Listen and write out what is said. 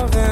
love